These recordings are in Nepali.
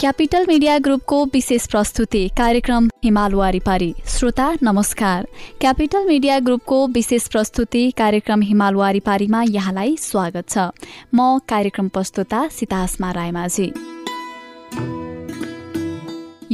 क्यापिटल मिडिया ग्रुपको विशेष प्रस्तुति कार्यक्रम हिमाल वारिपारी। श्रोता नमस्कार। क्यापिटल मिडिया ग्रुपको विशेष प्रस्तुति कार्यक्रम हिमाल वारिपारीमा यहाँलाई स्वागत छ। म कार्यक्रम प्रस्तुता सीतास्मा रायमाझी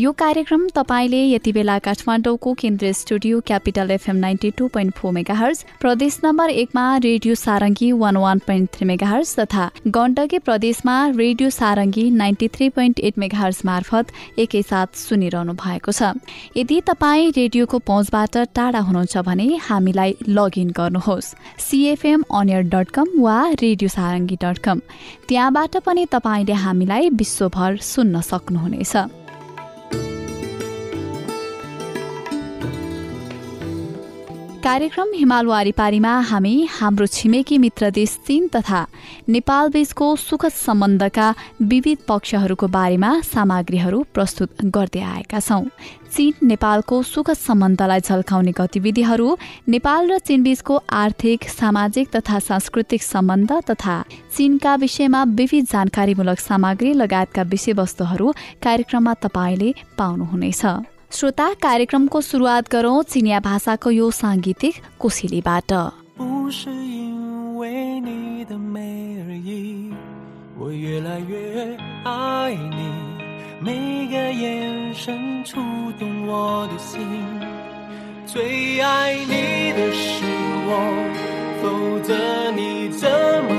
यो कार्यक्रम तपाईँले यति बेला काठमाडौँको केन्द्रीय studio Capital FM ninety two point four megahertz प्रदेश नम्बर एकमा radio Sarangi one one point three megahertz तथा गण्डकी प्रदेशमा radio Sarangi ninety three point eight megahertz मार्फत एकैसाथ सुनिरहनु भएको छ। यदि तपाईँ रेडियोको पहुँचबाट टाढा हुनुहुन्छ भने हामीलाई लगइन गर्नुहोस्। सिएफएम अनियर डट कम वा रेडियो सारङ्गी डट कम। त्यहाँबाट पनि तपाईँले हामीलाई विश्वभर सुन्न सक्नुहुनेछ। कार्यक्रम हिमाल वारिपारीमा हामी हाम्रो छिमेकी मित्र देश चीन तथा नेपाल बीचको सुखद सम्बन्धका विविध पक्षहरूको बारेमा सामग्रीहरू प्रस्तुत गर्दै आएका छौं। चीन नेपालको सुखद सम्बन्धलाई झल्काउने गतिविधिहरू नेपाल र चीनबीचको आर्थिक सामाजिक तथा सांस्कृतिक सम्बन्ध तथा चीनका विषयमा विविध जानकारीमूलक सामग्री लगायतका विषयवस्तुहरू कार्यक्रममा तपाईँले पाउनुहुनेछ। श्रोता कार्यक्रमको सुरुवात गरौं चिनिया भाषाको यो साङ्गीतिक कोसिलीबाट 不是因为你的美而已，我越来越爱你。每个眼神触动我的心，最爱你的是我，否则你怎么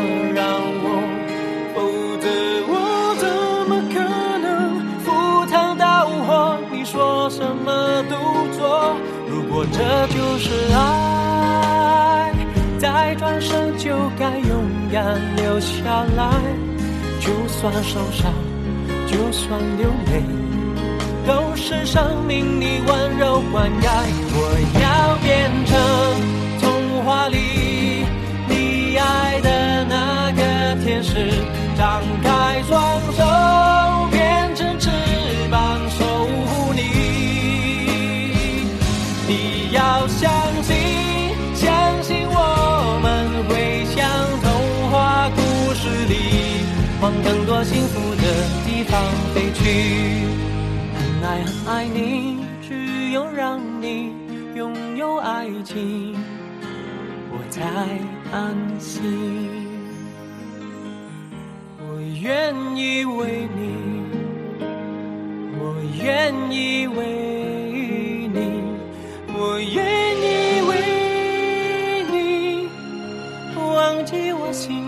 这就是爱，再转身就该勇敢留下来。就算受伤，就算流泪，都是生命里温柔灌溉。我要变成童话里你爱的那个天使，张开双手，往更多幸福的地方飞去。很爱很爱你，只有让你拥有爱情，我才安心。我愿意为你，我愿意为你，我愿意为你忘记我心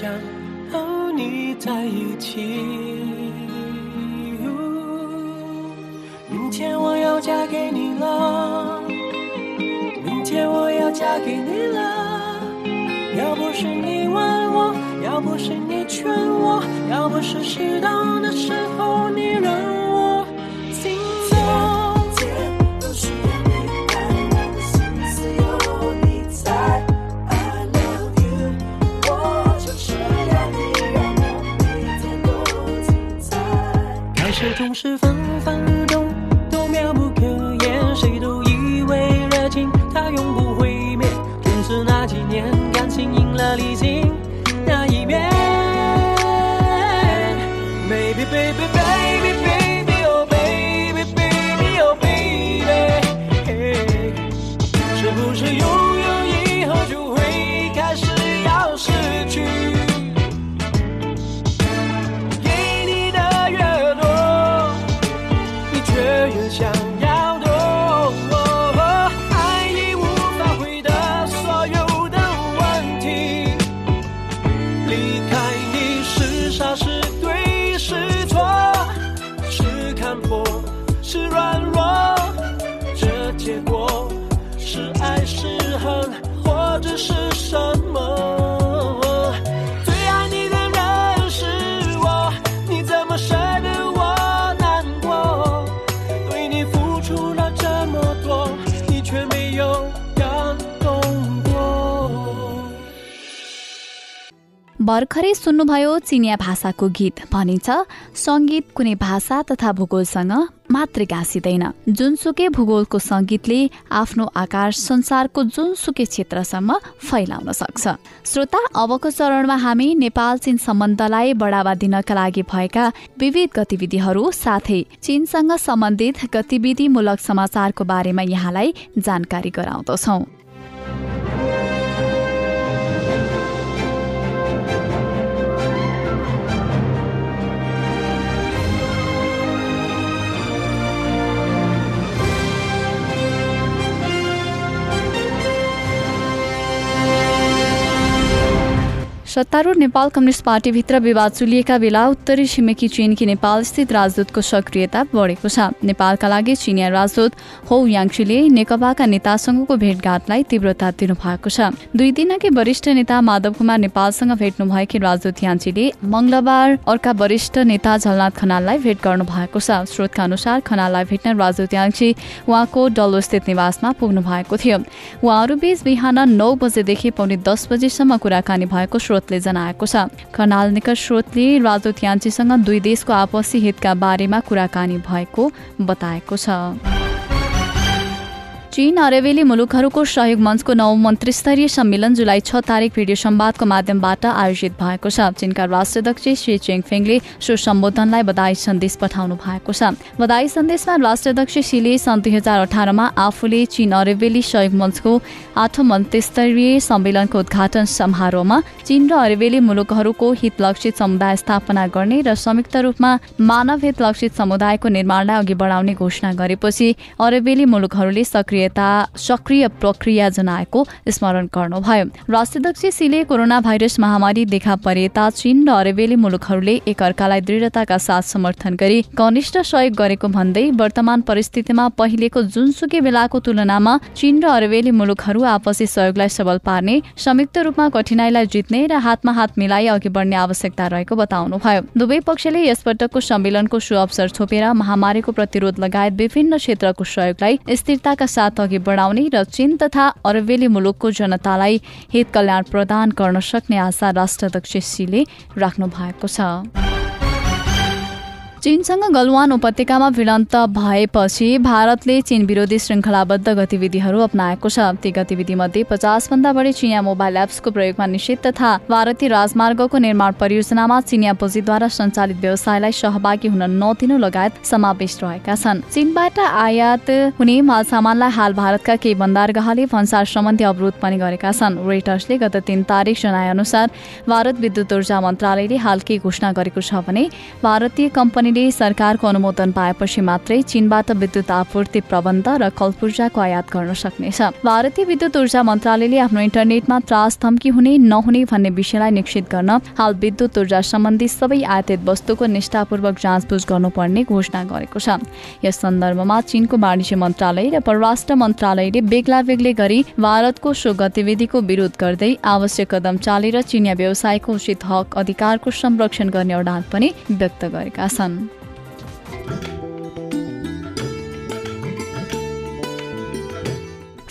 想和你在一起。明天我要嫁给你了，明天我要嫁给你了。要不是你问我，要不是你劝我，要不是适当的时候你让总是分分钟，都妙不可言，谁都以为热情它永不会灭。正是那几年，感情赢了理性 भर्खरै सुन्नुभयो चिनिया भाषाको गीत। भनिन्छ सङ्गीत कुनै भाषा तथा भूगोलसँग मात्रै गाँसिँदैन जुनसुकै भूगोलको सङ्गीतले आफ्नो आकार संसारको जुनसुकै क्षेत्रसम्म फैलाउन सक्छ। श्रोता अबको चरणमा हामी नेपाल चीन सम्बन्धलाई बढावा दिनका लागि भएका विविध गतिविधिहरू साथै चीनसँग सम्बन्धित गतिविधिमूलक समाचारको बारेमा यहाँलाई जानकारी गराउँदछौँ। सत्तारूढ नेपाल कम्युनिस्ट पार्टीभित्र विवाद चुलिएका बेला उत्तरी छिमेकी चीनकी नेपाल स्थित राजदूतको सक्रियता बढेको छ। नेपालका लागि चिनिया राजदूत हो याङचीले नेकपाका नेतासँगको भेटघाटलाई तीव्रता दिनुभएको छ। दुई दिनअघि वरिष्ठ नेता माधव कुमार नेपालसँग भेट्नु भएकी राजदूत याङचीले मंगलबार अर्का वरिष्ठ नेता झलनाथ खनाललाई भेट गर्नु भएको छ। स्रोतका अनुसार खनाललाई भेट्न राजदूत याङची उहाँको डल्लो स्थित निवासमा पुग्नु भएको थियो उहाँहरूबीच बिहान नौ बजेदेखि पौने दस बजेसम्म कुराकानी भएको स्रोत स्रोतले जनाएको छ। खनाल निकट स्रोतले राजदूत यान्चीसँग दुई देशको आपसी हितका बारेमा कुराकानी भएको बताएको छ। चीन अरेबेली मुलुकहरूको सहयोग मञ्चको नौ मन्त्रीस्तरीय सम्मेलन जुलाई छ तारिक भिडियो संवादको माध्यमबाट आयोजित भएको छ। चीनका राष्ट्राध्यक्ष श्री चेङफेङले सो सम्बोधनलाई बधाई सन्देश पठाउनु भएको छ। बधाई सन्देशमा राष्ट्राध्यक्ष सीले सन् दुई हजार अठारमा आफूले चीन अरेबेली सहयोग मञ्चको आठौं मन्त्रीस्तरीय सम्मेलनको उद्घाटन समारोहमा चीन र अरेबेली मुलुकहरूको हित लक्षित समुदाय स्थापना गर्ने र संयुक्त रूपमा मानव हित लक्षित समुदायको निर्माणलाई अघि बढाउने घोषणा गरेपछि अरेबेली मुलुकहरूले सक्रिय सक्रियता सक्रिय प्रक्रिया जनाएको स्मरण गर्नुभयो। राष्ट्राध्यक्ष सीले कोरोना भाइरस महामारी देखा परेता चीन र अरेबेली मुलुकहरूले एकअर्कालाई दृढताका साथ समर्थन गरी घनिष्ठ सहयोग गरेको भन्दै वर्तमान परिस्थितिमा पहिलेको जुनसुकै बेलाको तुलनामा चीन र अरेबेली मुलुकहरू आपसी सहयोगलाई सबल पार्ने संयुक्त रूपमा कठिनाईलाई जित्ने र हातमा हात मिलाई अघि बढ्ने आवश्यकता रहेको बताउनुभयो। दुवै पक्षले यसपटकको सम्मेलनको सु अवसर छोपेर महामारीको प्रतिरोध लगायत विभिन्न क्षेत्रको सहयोगलाई स्थिरताका साथ अघि बढाउने र चीन तथा अरबेली मुलुकको जनतालाई हित कल्याण प्रदान गर्न सक्ने आशा राष्ट्राध्यक्ष सीले राख्नु भएको छ। चीनसँग गलवान उपत्यकामा भिडन्त भएपछि भारतले चीन विरोधी श्रृङ्खलाबद्ध गतिविधिहरू अप्नाएको छ। ती गतिविधिमध्ये पचासभन्दा बढी चिनिया मोबाइल एप्सको प्रयोगमा निषेध तथा भारतीय राजमार्गको निर्माण परियोजनामा चिनिया पुँजीद्वारा सञ्चालित व्यवसायलाई सहभागी हुन नदिनु लगायत समावेश रहेका छन्। चीनबाट आयात हुने माल सामानलाई हाल भारतका केही बन्दारगाहले भन्सार सम्बन्धी अवरोध पनि गरेका छन्। रेटर्सले गत तीन तारिक जनाए अनुसार भारत विद्युत ऊर्जा मन्त्रालयले हाल के घोषणा गरेको छ भने भारतीय कम्पनी सरकारको अनुमोदन पाएपछि मात्रै चीनबाट विद्युत आपूर्ति प्रबन्ध र कल्पूर्जाको आयात गर्न सक्नेछ। भारतीय विद्युत ऊर्जा मन्त्रालयले आफ्नो इन्टरनेटमा त्रास धम्की हुने नहुने भन्ने विषयलाई निश्चित गर्न हाल विद्युत ऊर्जा सम्बन्धी सबै आयातित वस्तुको निष्ठापूर्वक जाँचबुझ गर्नुपर्ने घोषणा गरेको छ। यस सन्दर्भमा चीनको वाणिज्य मन्त्रालय र परराष्ट्र मन्त्रालयले बेग्ला बेग्लै गरी भारतको सो गतिविधिको विरोध गर्दै आवश्यक कदम चालेर चिनिया व्यवसायको उचित हक अधिकारको संरक्षण गर्ने अडान पनि व्यक्त गरेका छन्। Thank you.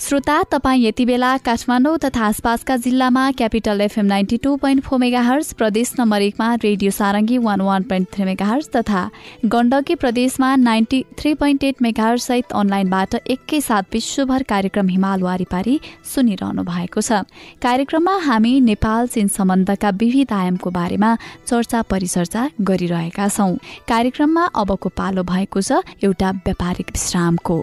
श्रोता तपाईँ यति बेला काठमाडौँ तथा आसपासका जिल्लामा Capital FM ninety two point four megahertz प्रदेश नम्बर एकमा radio Sarangi one one point three megahertz तथा गण्डकी प्रदेशमा ninety three point eight megahertz सहित अनलाइनबाट एकैसाथ विश्वभर कार्यक्रम हिमाल वारिपारी सुनिरहनु भएको छ। कार्यक्रममा हामी नेपाल चीन सम्बन्धका विविध आयामको बारेमा चर्चा परिचर्चा गरिरहेका छौं। कार्यक्रममा अबको पालो भएको छ एउटा व्यापारिक विश्रामको।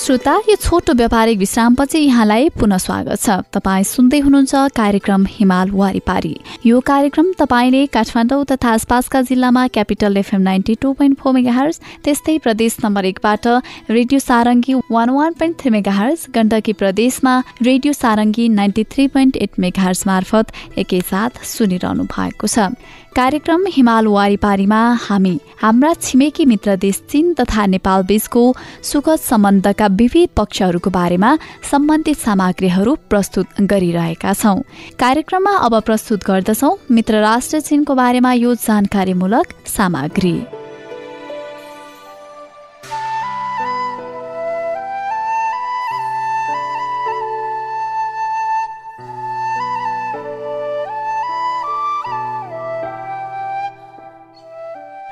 श्रोता यो छोटो व्यापारिक विश्रामपछि यहाँलाई पुनः स्वागत छ। तपाईँ सुन्दै हुनुहुन्छ कार्यक्रम हिमाल वारिपारी। यो कार्यक्रम तपाईँले काठमाडौँ तथा आसपासका जिल्लामा Capital FM ninety two point four megahertz त्यस्तै प्रदेश नम्बर एकबाट radio Sarangi one one point three megahertz Gandaki प्रदेशमा radio Sarangi ninety three point eight megahertz मार्फत एकैसाथ सुनिरहनु भएको छ। कार्यक्रम हिमाल वारिपारीमा हामी हाम्रा छिमेकी मित्र देश चीन तथा नेपाल बीचको सुखद सम्बन्धका विविध पक्षहरूको बारेमा सम्बन्धित सामग्रीहरू प्रस्तुत गरिरहेका छौं। कार्यक्रममा अब प्रस्तुत गर्दछौ मित्र राष्ट्र चीनको बारेमा यो जानकारीमूलक सामग्री।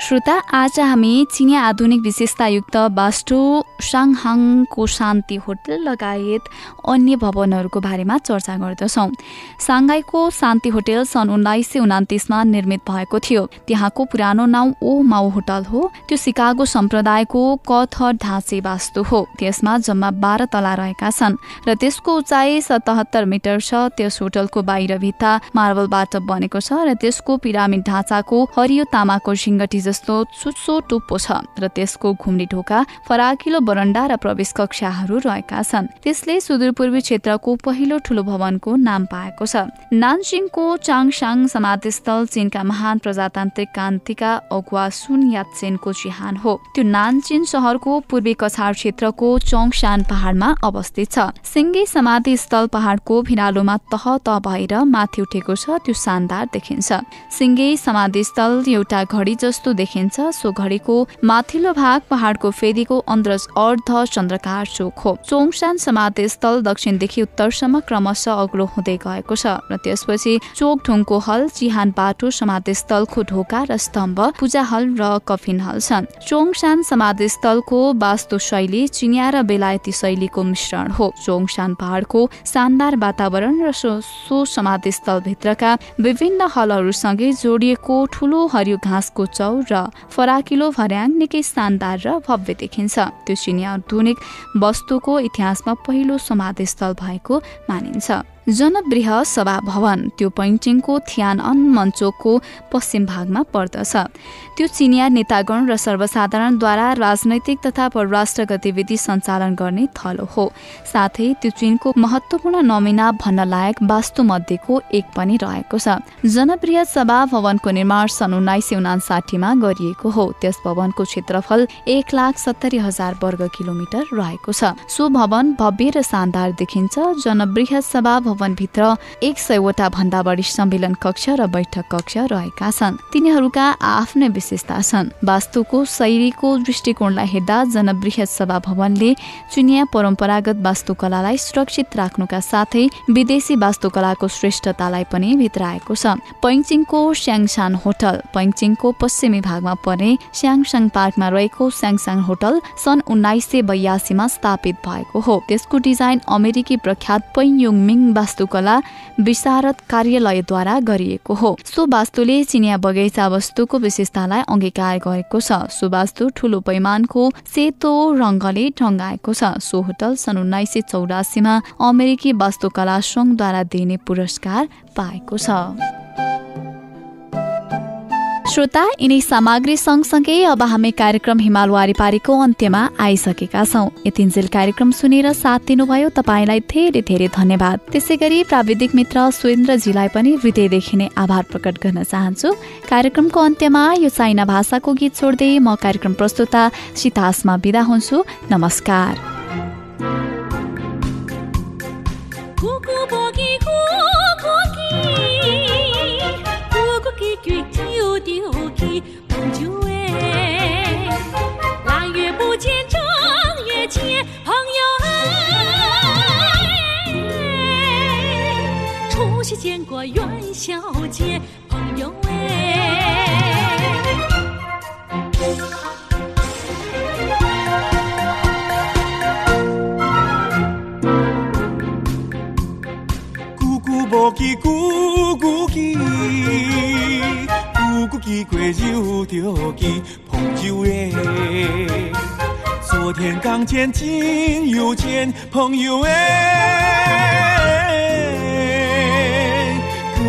श्रोता आज हामी चिनिया आधुनिक विशेषतायुक्त बास्टो साङहाङको शान्ति होटल लगायत अन्य भवनहरूको बारेमा चर्चा गर्दछौँ। साङ्घाईको शान्ति होटल सन् उन्नाइस सय उनातिसमा निर्मित भएको थियो। त्यहाँको पुरानो नाउँ ओ माउ होटल हो। त्यो सिकागो सम्प्रदायको कथर ढाँचे वास्तु हो। त्यसमा जम्मा बाह्र तला रहेका छन् र त्यसको उचाइ सतहत्तर मिटर छ। त्यस होटलको बाहिर भित्ता मार्बलबाट बनेको छ र त्यसको पिरामिड ढाँचाको हरियो तामाको सिङ्गटी जस्तो चुच्चो टुप्पो छ र त्यसको घुम्ने ढोका फराकिलो बरन्डा र प्रवेश कक्षाहरू रहेका छन्। त्यसले सुदूरपूर्वी क्षेत्रको पहिलो ठूलो भवनको नाम पाएको छ। नानसिङको चाङसाङ समाधिस्थल चीनका महान प्रजातान्त्रिक क्रान्तिका अगुवा सुन यात्सेनको चिहान हो। त्यो नानचिन सहरको पूर्वी कछार क्षेत्रको चौङसान पहाडमा अवस्थित छ। सिङ्गे समाधि स्थल पहाडको भिरालोमा तह तह भएर माथि उठेको छ त्यो शानदार देखिन्छ। सिङ्गे समाधि स्थल एउटा घडी जस्तो देखिन्छ सो घडीको माथिल्लो भाग पहाडको फेदीको अन्द्रज अर्ध चन्द्रकार चोक हो चोङसान समाधि स्थल दक्षिणदेखि उत्तरसम्म क्रमशः अग्लो हुँदै गएको छ र त्यसपछि चोक ढुङको हल चिहान बाटो समाधि स्थलको ढोका र स्तम्भ पूजा हल र कफिन हल छन्। चोङसान समाधि स्थलको वास्तु शैली चिनिया र बेलायती शैलीको मिश्रण हो। चोङसान पहाडको शानदार वातावरण र सो, समाधि स्थलभित्रका विभिन्न हलहरूसँगै जोडिएको ठूलो हरियो घाँसको चौ र फराकिलो भर्याङ निकै शानदार र भव्य देखिन्छ। त्यो चिनिया आधुनिक वस्तुको इतिहासमा पहिलो समाधि स्थल भएको मानिन्छ। जनबृह सभा भवन त्यो पैन्टिङको थियान अन मञ्चोकको पश्चिम भागमा पर्दछ। त्यो चिनिया नेतागण र सर्वसाधारणद्वारा राजनैतिक तथा परराष्ट्र गतिविधि सञ्चालन गर्ने थलो हो। साथै त्यो चीनको महत्वपूर्ण नमिना भन्न लायक वास्तु मध्येको एक पनि रहेको छ। जनप्रिय सभा भवनको निर्माण सन् उन्नाइस सय उनासाठीमा गरिएको हो। त्यस भवनको क्षेत्रफल एक लाख सत्तरी हजार वर्ग किलोमिटर रहेको छ। सो भवन भव्य र शानदार देखिन्छ। जनबृहत सभा भवनभित्र एक सयवटा भन्दा बढी सम्मेलन कक्ष र बैठक कक्ष रहेका छन्। तिनीहरूका आफ्नै विशेषता छन्। वास्तुको शैलीको दृष्टिकोणलाई हेर्दा जनबृहत सभा भवनले चुनिया परम्परागत वास्तुकलालाई सुरक्षित राख्नुका साथै विदेशी वास्तुकलाको श्रेष्ठतालाई पनि भित्राएको छ। पैङचिङको स्याङसान होटल पैङचिङको पश्चिमी भागमा पर्ने स्याङसाङ पार्कमा रहेको स्याङसाङ होटल सन् उन्नाइस सय बयासीमा स्थापित भएको हो। त्यसको डिजाइन अमेरिकी प्रख्यात पैयुङ मिङ वास्तुकला विशारद कार्यालयद्वारा गरिएको हो। सो वास्तुले चिनिया बगैँचा वस्तुको विशेषतालाई अङ्गीकार गरेको छ। सो वास्तु ठूलो पैमानको सेतो रङ्गले टङ्गाएको छ। सो होटल सन् उन्नाइस सय चौरासीमा अमेरिकी वास्तुकला सङ्घद्वारा दिने पुरस्कार पाएको छ। श्रोता यिनै सामग्री सँगसँगै अब हामी कार्यक्रम हिमाल वारिपारीको अन्त्यमा आइसकेका छौँ। यतिन्जेल कार्यक्रम सुनेर साथ दिनुभयो तपाईँलाई धेरै धेरै धन्यवाद। त्यसै गरी प्राविधिक मित्र सुरेन्द्रजीलाई पनि हृदयदेखि नै आभार प्रकट गर्न चाहन्छु। कार्यक्रमको अन्त्यमा यो चाइना भाषाको गीत छोड्दै म कार्यक्रम प्रस्तुता सितासमा बिदा हुन्छु। नमस्कार। 见过元宵节，朋友哎。咕咕无记，咕咕记，咕咕记过又着记，朋友哎。昨天刚见，今又见，朋友哎。